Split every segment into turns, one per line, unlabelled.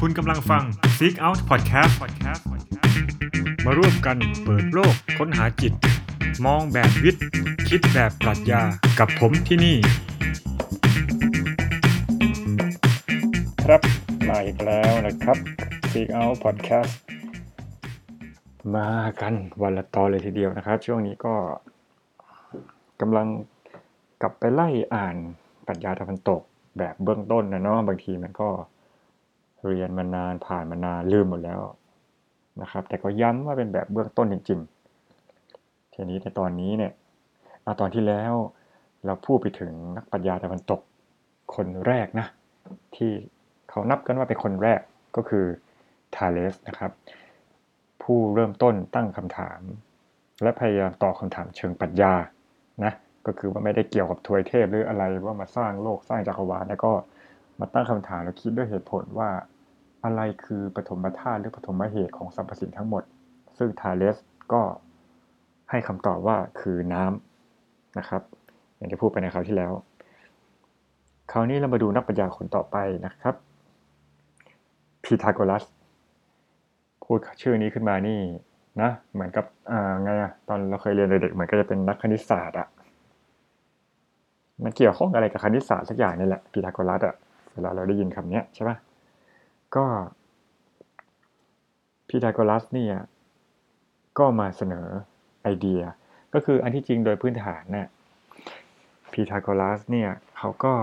คุณกำลังฟัง Seek Out Podcast มาร่วมกันเปิดโลกค้นหาจิต มองแบบวิทย์ คิดแบบปรัชญากับผมที่นี่ ครับมาอีกแล้วนะครับ Seek Out Podcast มากันวันละตอนเลยทีเดียวนะครับ ช่วงนี้ก็กำลังกลับไปไล่อ่านปรัชญาตะวันตกแบบเบื้องต้นนะเนาะบางทีมันก็ เรียนมานานผ่านมานานลืมหมดแล้วนะครับ แต่ก็ย้ำว่าเป็นแบบเบื้องต้นจริงๆทีนี้ในตอนนี้เนี่ยอาตอนที่แล้วเราพูดไปถึงนักปรัชญาตะวันตกคนแรกนะ ที่เขานับกันว่าเป็นคนแรกก็คือทาเลสนะครับ ผู้เริ่มต้นตั้งคำถาม และพยายามตอบคำถามเชิงปรัชญานะก็คือว่าไม่ได้เกี่ยวกับทวยเทพหรืออะไรว่ามาสร้างโลกสร้างจักรวาลแล้วก็มาตั้งคำถามแล้วคิดด้วยเหตุผลว่า อะไรคือปฐมธาตุหรือปฐมเหตุของสรรพสิ่งทั้งหมด ซึ่งทาเลสก็ให้คำตอบว่าคือน้ำนะครับ อย่างที่พูดไปในคราวที่แล้ว คราวนี้เรามาดูนักปัญญาคนต่อไปนะครับพีทาโกรัส พูดชื่อนี้ขึ้นมานี่นะ เหมือนกับอ่าไงอะตอนเราเคยเรียนเด็กๆเหมือนก็จะเป็นนักคณิตศาสตร์อะมันเกี่ยวข้องอะไรกับคณิตศาสตร์สักอย่างนี่แหละพีทาโกรัสอะเวลาเราได้ยินคำนี้ใช่ปะ ก็พีทาโกรัสเนี่ยก็มาเสนอไอเดีย ก็คืออันที่จริงโดยพื้นฐานเนี่ยพีทาโกรัสเนี่ยเขาก็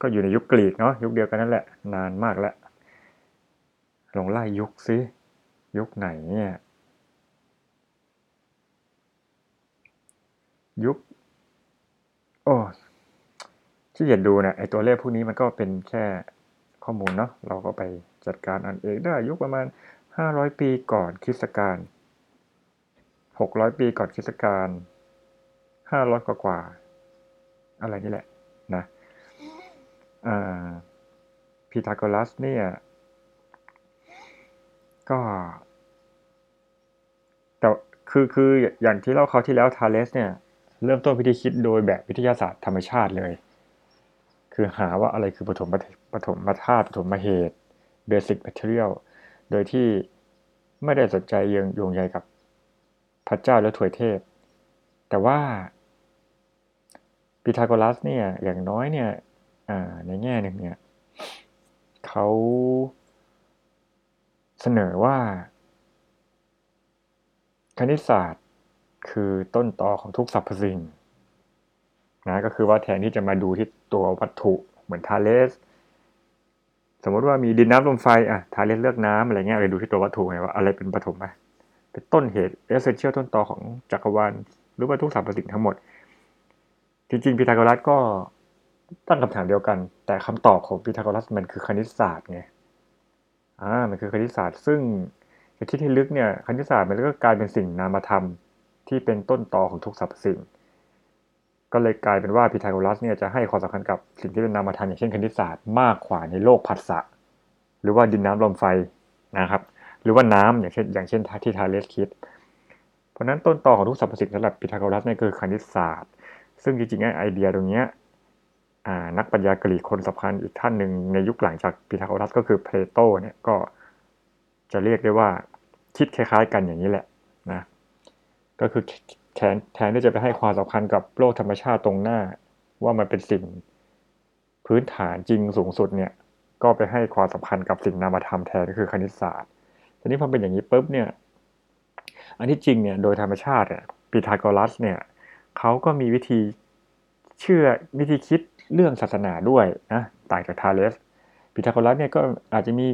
ก็อยู่ในยุคกรีกเนาะยุคเดียวกันนั่นแหละ นานมากแล้วลองไล่ยุคซิยุคไหนเนี่ยยุคโอ้ที่เกียดดูเนี่ยไอตัวเลขพวกนี้มันก็เป็นแค่ ข้อมูลเนาะเราก็ไปจัดการอันเองได้ยุคประมาณห้าร้อยปีก่อนคริสตกาลหกร้อยปีก่อนคริสตกาลห้าร้อยกว่า อะไรนี่แหละนะพีทาโกรัสเนี่ย ก็แต่คือคืออย่างที่เล่าเขาที่แล้วทาเลสเนี่ย เริ่มต้นวิธีคิดโดยแบบวิทยาศาสตร์ธรรมชาติเลย คือหาว่าอะไรคือปฐมปฐมธาตุปฐมเหตุ basic material โดยที่ไม่ได้สนใจเยังโยงใยกับพระเจ้าและถวยเทพ แต่ว่าพีทาโกรัสเนี่ยอย่างน้อยเนี่ยในแง่หนึ่งเนี่ยเขาเสนอว่า คณิตศาสตร์คือต้นตอของทุกสรรพสิ่ง นะก็คือว่าแทนที่จะมาดูที่ตัววัตถุเหมือนทาเลสสมมติว่ามีดินน้ำลมไฟอะทาเลสเลือกน้ำอะไรเงี้ยเลยดูที่ตัววัตถุไงว่าอะไรเป็นปฐมไหมเป็นต้นเหตุ essential ต้นตอของจักรวาลหรือว่าทุกสรรพสิ่งทั้งหมด จริงๆพีทาโกรัสก็ตั้งคำถามเดียวกัน แต่คำตอบของพีทาโกรัสมันคือคณิตศาสตร์ไงอ่ามันคือคณิตศาสตร์ ซึ่งจะคิดให้ลึกเนี่ยคณิตศาสตร์มันก็กลายเป็นสิ่งนามธรรมที่เป็นต้นตอของทุกสรรพสิ่ง ก็เลยกลายเป็นว่าพีทาโกรัสเนี่ยจะให้ความสำคัญกับสิ่งที่เป็นนามธรรมอย่างเช่นคณิตศาสตร์มากกว่าในโลกผัสสะหรือว่าดินน้ำลมไฟนะครับ หรือว่าน้ำอย่างเช่นอย่างเช่นที่ทาเลสคิด เพราะนั้นต้นตอของทุกสรรพสิ่งสำหรับพีทาโกรัสเนี่ยคือคณิตศาสตร์ ซึ่งจริงๆไอเดียตรงนี้นักปัญญากรีกคนสำคัญอีกท่านหนึ่งในยุคหลังจากพีทาโกรัสก็คือเพลโตเนี่ยก็จะเรียกได้ว่าคิดคล้ายๆกันอย่างนี้แหละนะก็คือ แทนแทนที่จะไปให้ความสำคัญกับโลกธรรมชาติตรงหน้า ว่ามันเป็นสิ่งพื้นฐานจริงสูงสุดเนี่ยก็ไปให้ความสำคัญกับสิ่งนามธรรมแทนก็คือคณิตศาสตร์ทีนี้พอเป็นอย่างนี้ปุ๊บเนี่ยอันที่จริงเนี่ยโดยธรรมชาติเนี่ยพีทาโกรัสเนี่ยเขาก็มีวิธีเชื่อวิธีคิดเรื่องศาสนาด้วยนะต่างจากทาเลสพีทาโกรัสเนี่ยก็อาจจะมี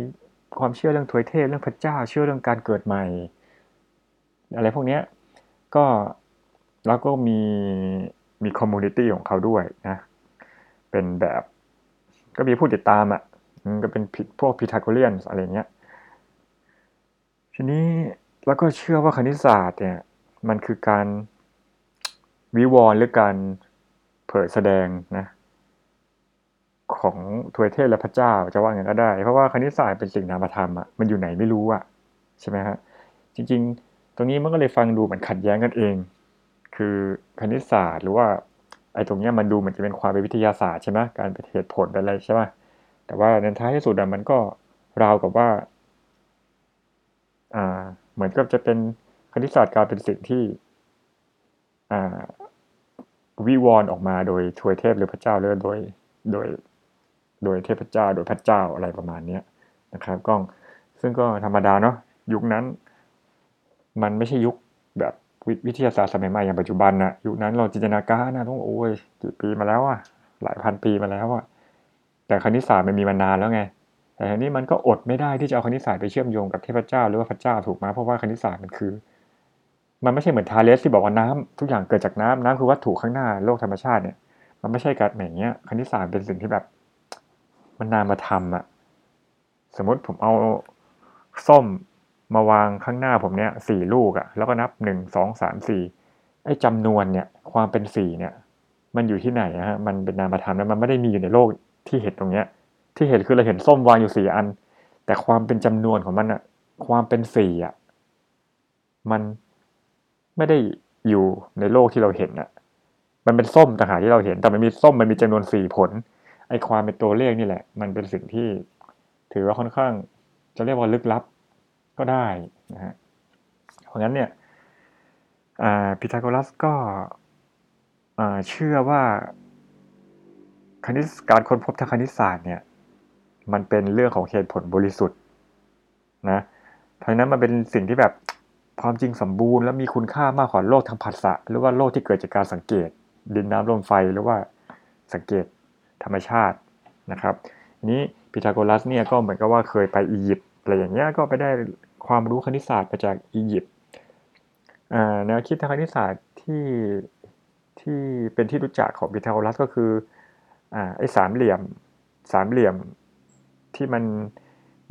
ความเชื่อเรื่องทวยเทพเรื่องพระเจ้า เชื่อเรื่องการเกิดใหม่ อะไรพวกนี้ก็ แล้วก็มีมี community ของเขาด้วยนะ เป็นแบบก็มีผู้ติดตามอะ่ะก็เป็นพวก Pythagorean อะไรเงี้ย ทีนี้แล้วก็เชื่อว่าคณิตศาสตร์เนี่ย มันคือการวิวรณ์หรือการเผยแสดงนะของทวยเทพและพระเจ้าจะว่าอย่างก็ได้ เพราะว่าคณิตศาสตร์เป็นสิ่งนามธรรมอะมันอยู่ไหนไม่รู้อะใช่ไหมฮะจริง ๆ ตรงนี้มันก็เลยฟังดูเหมือนขัดแย้งกันเอง คือคณิตศาสตร์หรือว่าไอ้ตรงเนี้ยมันดูเหมือนจะเป็นความเป็นวิทยาศาสตร์ใช่ไหมการเป็นเหตุผลอะไรใช่ไหมแต่ว่าในท้ายที่สุดมันก็ราวกับว่าอ่าเหมือนกับจะเป็นคณิตศาสตร์การเป็นสิ่งที่อ่าวิวรณ์ออกมาโดยทวยเทพหรือพระเจ้าหรือโดยโดยโดยเทพเจ้าโดยพระเจ้าอะไรประมาณนี้นะครับก็ซึ่งก็ธรรมดาเนาะยุคนั้น มันไม่ใช่ยุคแบบ วิทยาศาสตร์สมัยใหม่อย่างปัจจุบันนะยุคนั้นเราจินตนาการนะต้องโอ้ยกี่ปีมาแล้วอะหลายพันปีมาแล้วอะแต่คณิตศาสตร์มันมีมานานแล้วไง แต่ทีนี้มันก็อดไม่ได้ที่จะเอาคณิตศาสตร์ไปเชื่อมโยงกับเทพเจ้าหรือว่าพระเจ้าถูกไหมเพราะว่าคณิตศาสตร์มันคือ มันไม่ใช่เหมือนทาเลสที่บอกว่าน้ำทุกอย่างเกิดจากน้ำน้ำคือวัตถุข้างหน้าโลกธรรมชาติเนี่ยมันไม่ใช่การอย่างเงี้ยคณิตศาสตร์เป็นสิ่งที่แบบ มันนามมาทำอะสมมติผมเอาส้ม มาวางข้างหน้าผมเนี่ยสี่ลูกอะแล้วก็นับหนึ่งสองสามสี่ไอ้จำนวนเนี่ยความเป็นสี่เนี่ย มันอยู่ที่ไหนอะฮะมันเป็นนามธรรมแล้วมันไม่ได้มีอยู่ในโลกที่เห็นตรงเนี้ย ที่เห็นคือเราเห็นส้มวางอยู่สี่อัน แต่ความเป็นจำนวนของมันอะความเป็นสี่อะมันไม่ได้อยู่ในโลกที่เราเห็นอะมันเป็นส้มต่างหากที่เราเห็น แต่มันมีส้มมันมีจำนวนสี่ผลไอ้ความเป็นตัวเลขนี่แหละ มันเป็นสิ่งที่ถือว่าค่อนข้าง จะเรียกว่าลึกลับ ก็ได้นะฮะเพราะงั้นเนี่ยพิทาโกรัสก็เชื่อว่าคณิตการค้นพบทางคณิตศาสตร์เนี่ยมันเป็นเรื่องของเหตุผลบริสุทธิ์นะเพราะนั้นมันเป็นสิ่งที่แบบความจริงสมบูรณ์และมีคุณค่ามากกว่าโลกทางผัสสะหรือว่าโลกที่เกิดจากการสังเกต ดินน้ำลมไฟหรือว่าสังเกตธรรมชาตินะครับนี้พิทาโกรัสเนี่ยก็เหมือนกับว่าเคยไปอียิปต์ อะไรอย่างเงี้ยก็ไปได้ความรู้คณิตศาสตร์มาจากอียิปต์แนวคิดทางคณิตศาสตร์ที่ที่เป็นที่รู้จักของพิทาโกรัสก็คืออ่าไอ้สามเหลี่ยมสามเหลี่ยมที่มัน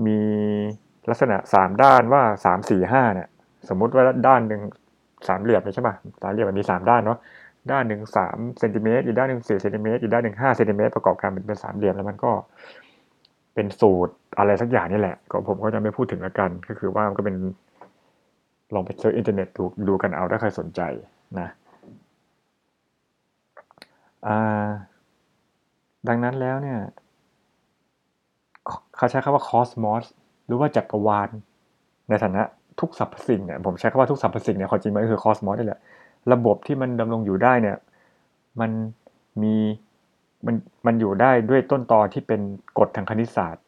มีลักษณะสามด้านว่าสามสี่ห้าเนี่ยสมมุติว่าด้านหนึ่งสามเหลี่ยมใช่ไหมสามเหลี่ยมมันมีสามด้านเนาะด้านหนึ่งสามเซนติเมตรอีกด้านหนึ่งสี่เซนติเมตรอีกด้านหนึ่งห้าเซนติเมตรประกอบกันเป็นสามเหลี่ยมแล้วมันก็ เป็นสูตรอะไรสักอย่างนี่แหละก็ผมก็จะไม่พูดถึงแล้วกัน ก็คือว่ามันก็เป็นลองไป search อินเทอร์เน็ตดูดูกันเอาถ้าใครสนใจนะดังนั้นแล้วเนี่ยเขาใช้คำว่าคอสมอสหรือว่าจักรวาลในฐานะทุกสรรพสิ่งเนี่ยผมใช้คำว่าทุกสรรพสิ่งเนี่ยความจริงมันก็คือคอสมอสนี่แหละ ระบบที่มันดำรงอยู่ได้เนี่ย มันมี มันมันอยู่ได้ด้วยต้นตอที่เป็นกฎทางคณิตศาสตร์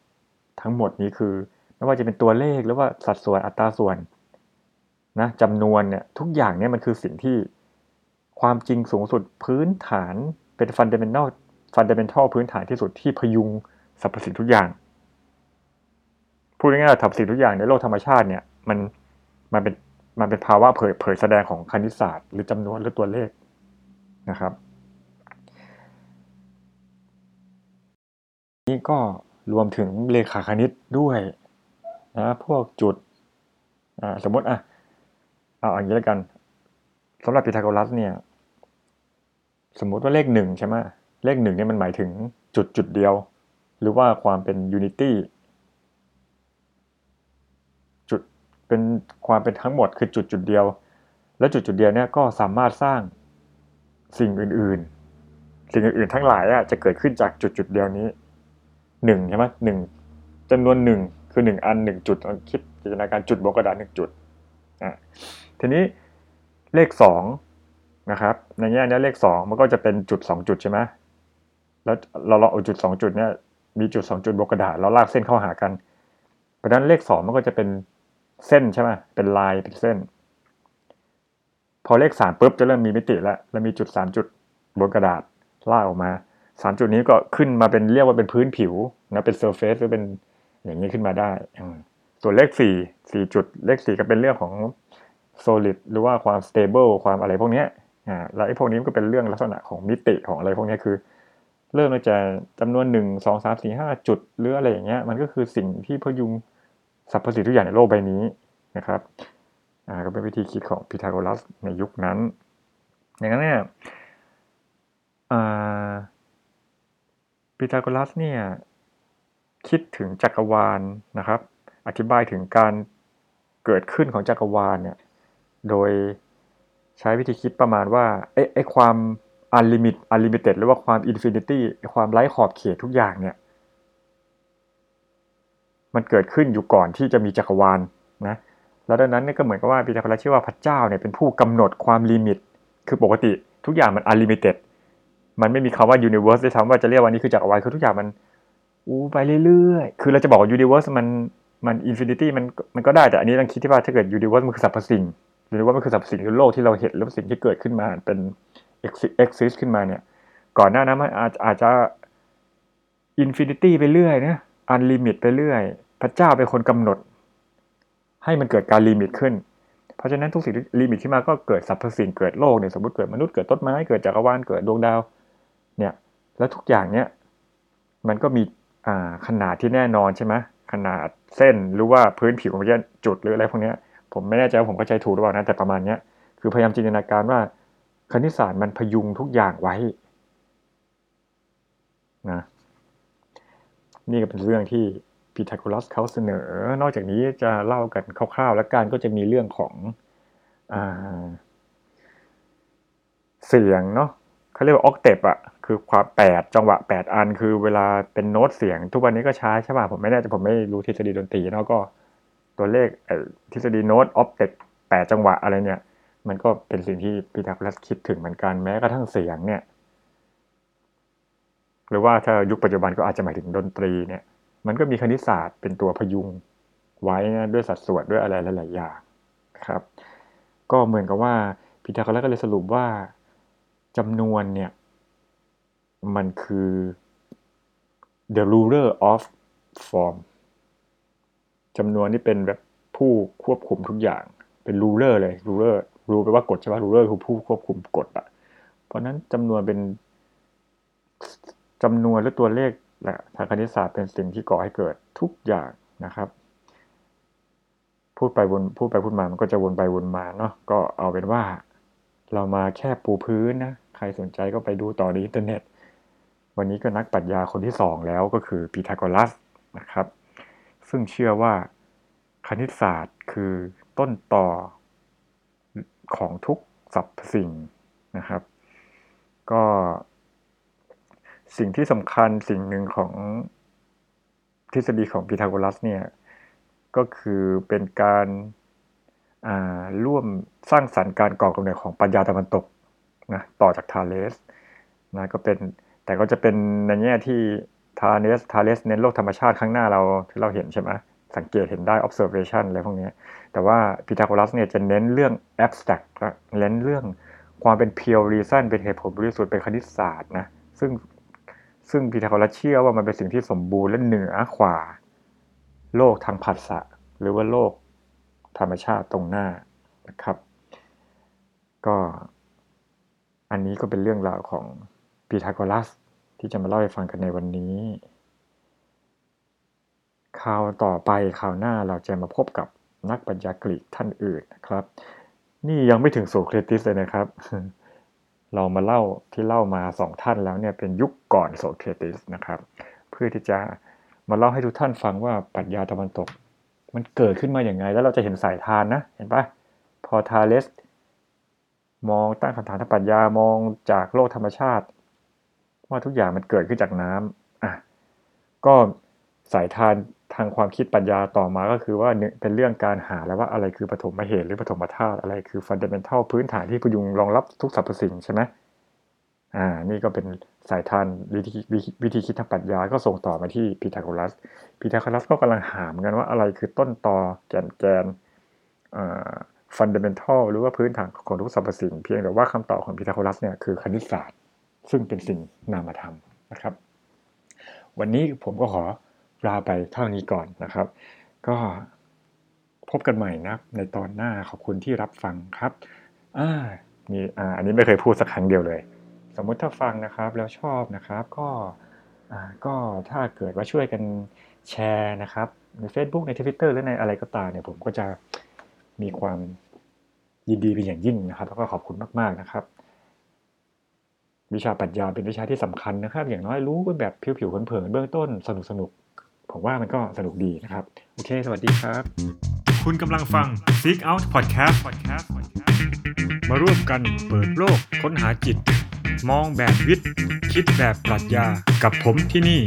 ทั้งหมดนี้คือ ไม่ว่าจะเป็นตัวเลขหรือว่าสัดส่วนอัตราส่วนนะจำนวนเนี่ยทุกอย่างเนี่ยมันคือสิ่งที่ความจริงสูงสุดพื้นฐานเป็นฟันเดเมนทัลฟันเดเมนทัลพื้นฐานที่สุดที่พยุงสรรพสิ่งทุกอย่างพูดง่ายๆสรรพสิ่งทุกอย่างในโลกธรรมชาติเนี่ยมันมันเป็นมันเป็นภาวะเผยเผยแสดงของคณิตศาสตร์ หรือจำนวนหรือตัวเลขนะครับ นี่ก็รวมถึงเลขาคณิตด้วยนะพวกจุดอ่าสมมติอะเอาอย่างนี้แล้วกันสำหรับพีทาโกรัสเนี่ยสมมุติว่าเลขหนึ่งใช่ไหมเลขหนึ่งเนี่ยมันหมายถึงจุดจุดเดียว หรือว่าความเป็น unity จุดเป็นความเป็นทั้งหมดคือจุดจุดเดียว แล้วจุดจุดเดียวเนี่ยก็สามารถสร้างสิ่งอื่นๆ สิ่งอื่นๆทั้งหลายอะจะเกิดขึ้นจากจุดจุดเดียวนี้ หนึ่งใช่ไหมหนึ่งจำนวนหนึ่งคือหนึ่งอันหนึ่งจุดคิดจินตนาการจุดบนกระดาษหนึ่งจุดอะทีนี้เลขสองนะครับในแง่นี้เลขสองมันก็จะเป็นจุดสองจุดใช่ไหมแล้วเราเราเอาจุดสองจุดเนี้ยมีจุดสองจุดบนกระดาษเราลากเส้นเข้าหากัน เพราะฉะนั้นเลขสองมันก็จะเป็นเส้นใช่ไหมเป็นลายเป็นเส้น พอเลขสามปุ๊บจะเริ่มมีมิติแล้วแล้วมีจุดสามจุดบนกระดาษลากออกมา สามจุดนี้ก็ขึ้นมาเป็นเรียกว่าเป็นพื้นผิวนะเป็นเซอร์เฟซหรือเป็นอย่างนี้ขึ้นมาได้ส่วนเลขสี่สี่จุดเลขสี่ก็เป็นเรื่องของ solid หรือว่าความ stable ความอะไรพวกนี้อ่าแล้วไอ้พวกนี้ก็เป็นเรื่องลักษณะของมิติของอะไรพวกนี้คือ เริ่มมาจากจำนวนหนึ่งสองสามสี่ห้าจุดหรืออะไรอย่างเงี้ยมันก็คือสิ่งที่พยุงสรรพสิ่งทุกอย่างในโลกใบนี้นะครับอ่าก็เป็นวิธีคิดของพีทาโกรัสในยุคนั้น อย่างนั้นเนี่ยอ่า พีทาโกรัสเนี่ยคิดถึงจักรวาลนะครับ อธิบายถึงการเกิดขึ้นของจักรวาลเนี่ยโดยใช้วิธีคิดประมาณว่าไอ้ไอ้ความ unlimit unlimited หรือว่าความ infinity ความไร้ขอบเขตทุกอย่างเนี่ยมันเกิดขึ้นอยู่ก่อนที่จะมีจักรวาลนะแล้วดังนั้นนี่ก็เหมือนกับว่าพีทาโกรัสเชื่อว่าพระเจ้าเนี่ยเป็นผู้กำหนดความ limit คือปกติทุกอย่างมัน unlimited มันไม่มีคำว่า universe ได้ทำว่าจะเรียกว่านี้คือจักรวาลคือทุกอย่างมันอู้ไปเรื่อยๆ คือเราจะบอกว่า universe มันมัน infinity มันมันก็ได้แต่อันนี้ต้องคิดที่ว่าถ้าเกิด universe มันคือสรรพสิ่งหรือว่ามันคือสรรพสิ่งคือโลกที่เราเห็นหรือสิ่งที่เกิดขึ้นมาเป็นเอ็กซิสขึ้นมาเนี่ย ก่อนหน้านั้นมันอาจอาจจะinfinity ไปเรื่อยนะ unlimit ไปเรื่อย พระเจ้าเป็นคนกำหนด ให้มันเกิดการ limit ขึ้น เพราะฉะนั้นทุกสิ่ง limit ขึ้นมาก็เกิดสรรพสิ่งเกิดโลกเนี่ยสมมติเกิดมนุษย์เกิดต้นไม้เกิดจักรวาลเกิดดวงดาว เนี่ยแล้วทุกอย่างเนี่ยมันก็มีขนาดที่แน่นอนใช่ไหมขนาดเส้นหรือว่าพื้นผิวของจุดหรืออะไรพวกนี้ผมไม่แน่ใจว่าผมเข้าใจถูกหรือเปล่านะแต่ประมาณเนี้ยคือพยายามจินตนาการว่าคณิตศาสตร์มันพยุงทุกอย่างไว้นะนี่ก็เป็นเรื่องที่พีทาโกรัสเขาเสนอ นอกจากนี้จะเล่ากันคร่าวๆ แล้วกันก็จะมีเรื่องของอเสียงเนาะเขาเรียกว่า octave อะ คือความแปดจังหวะแปดอัน คือเวลาเป็นโน้ตเสียง ทุกวันนี้ก็ใช้ใช่ป่ะผมไม่แน่ใจผมไม่รู้ทฤษฎีดนตรีเนาะก็ตัวเลขทฤษฎีโน้ต octave แปดจังหวะอะไรเนี่ย มันก็เป็นสิ่งที่พีทาโกรัสคิดถึงเหมือนกันแม้กระทั่งเสียงเนี่ย หรือว่าถ้ายุคปัจจุบันก็อาจจะหมายถึงดนตรีเนี่ย มันก็มีคณิตศาสตร์เป็นตัวพยุงไว้นะด้วยสัดส่วนด้วยอะไรหลาย ๆ อย่างครับ ก็เหมือนกับว่าพีทาโกรัสก็เลยสรุปว่าจำนวนเนี่ย มันคือ the ruler of form จำนวนนี่เป็นแบบผู้ควบคุมทุกอย่าง เป็น ruler เลย ruler รูแปว่ากฎใช่ไหม ruler คือผู้ควบคุมกฎอะเพราะนั้นจำนวนเป็นจำนวนหรือตัวเลขแหละทางคณิตศาสตร์เป็นสิ่งที่ก่อให้เกิดทุกอย่างนะครับ พูดไปวนพูดไปพูดมามันก็จะวนไปวนมาเนาะก็เอาเป็นว่า เรามาแค่ปูพื้นนะ ใครสนใจก็ไปดูต่อในอินเทอร์เน็ต วันนี้ก็นักปรัชญาคนที่สองแล้วก็คือพีทาโกรัสนะครับ ซึ่งเชื่อว่าคณิตศาสตร์คือต้นต่อของทุกสรรพสิ่งนะครับ ก็สิ่งที่สำคัญสิ่งหนึ่งของทฤษฎีของพีทาโกรัสเนี่ยก็คือเป็นการร่วมสร้างสรรค์การก่อกำเนิดของปัญญาตะวันตกนะต่อจากทาเลสนะก็เป็น แต่ก็จะเป็นในแง่ที่ทาเลสทาเลสเน้นโลกธรรมชาติข้างหน้าเราที่เราเห็นใช่ไหมสังเกตเห็นได้ observation อะไรพวกนี้ แต่ว่าพีทาโกรัสเนี่ยจะเน้นเรื่อง abstract เน้นเรื่องความเป็น pure reason เป็นเหตุผลบริสุทธิ์เป็นคณิตศาสตร์นะซึ่งซึ่งพีทาโกรัสเชื่อว่ามันเป็นสิ่งที่สมบูรณ์และเหนือกว่าโลกทางผัสสะหรือว่าโลกธรรมชาติตรงหน้านะครับ ก็อันนี้ก็เป็นเรื่องราวของ พีทาโกรัส ที่จะมาเล่าให้ฟังกันในวันนี้คราวต่อไปคราวหน้าเราจะมาพบกับนักปัญญากรีกท่านอื่นนะครับ นี่ยังไม่ถึงโซเครติสเลยนะครับ เรามาเล่าที่เล่ามาสองท่านแล้วเนี่ยเป็นยุคก่อนโสเครติสนะครับ เพื่อที่จะมาเล่าให้ทุกท่านฟังว่าปรัชญาตะวันตก มันเกิดขึ้นมาอย่างไง แล้วเราจะเห็นสายทานนะ เห็นปะพอทาเลสมองตั้งคำถามทางปรัชญามองจากโลกธรรมชาติ ว่าทุกอย่างมันเกิดขึ้นจากน้ำอะก็สายทานทางความคิดปัญญาต่อมาก็คือว่าเป็นเรื่องการหาแล้วว่าอะไรคือปฐมเหตุหรือปฐมธาตุอะไรคือฟันเดเมนทัลพื้นฐานที่พยุงรองรับทุกสรรพสิ่งใช่ไหมอ่า นี่ก็เป็นสายทานวิธีวิธีคิดทางปรัชญาก็ส่งต่อมาที่พีทาโกรัสพีทาโกรัสก็กำลังหามกันว่าอะไรคือต้นตอแกนแกนอ่าฟันเดเมนทัลหรือว่าพื้นฐานของทุกสรรพสิ่ง เพียงแต่ว่าคำตอบของพีทาโกรัสเนี่ยคือคณิตศาสตร์ ซึ่งเป็นสิ่งนามธรรมนะครับ วันนี้ผมก็ขอลาไปเท่านี้ก่อนนะครับ ก็พบกันใหม่นะในตอนหน้าขอบคุณที่รับฟังครับอ่ามีอ่าอันนี้ไม่เคยพูดสักครั้งเดียวเลย สมมุติถ้าฟังนะครับแล้วชอบนะครับ ก็อ่าก็ถ้าเกิดว่าช่วยกันแชร์นะครับใน Facebook ใน Twitter หรือในอะไรก็ตามเนี่ยผมก็จะมีความยินดีเป็นอย่างยิ่งนะครับ แล้วก็ขอบคุณมาก ๆ นะครับ วิชาปรัชญาเป็นวิชาที่สำคัญนะครับ อย่างน้อยรู้แบบผิวๆเผินๆเบื้องต้นสนุกสนุกผมว่ามันก็สนุกดีนะครับ โอเค สวัสดีครับ
คุณกำลังฟัง Seek Out Podcast มาร่วมกันเปิดโลกค้นหาจิต มองแบบวิทย์ คิดแบบปรัชญากับผมที่นี่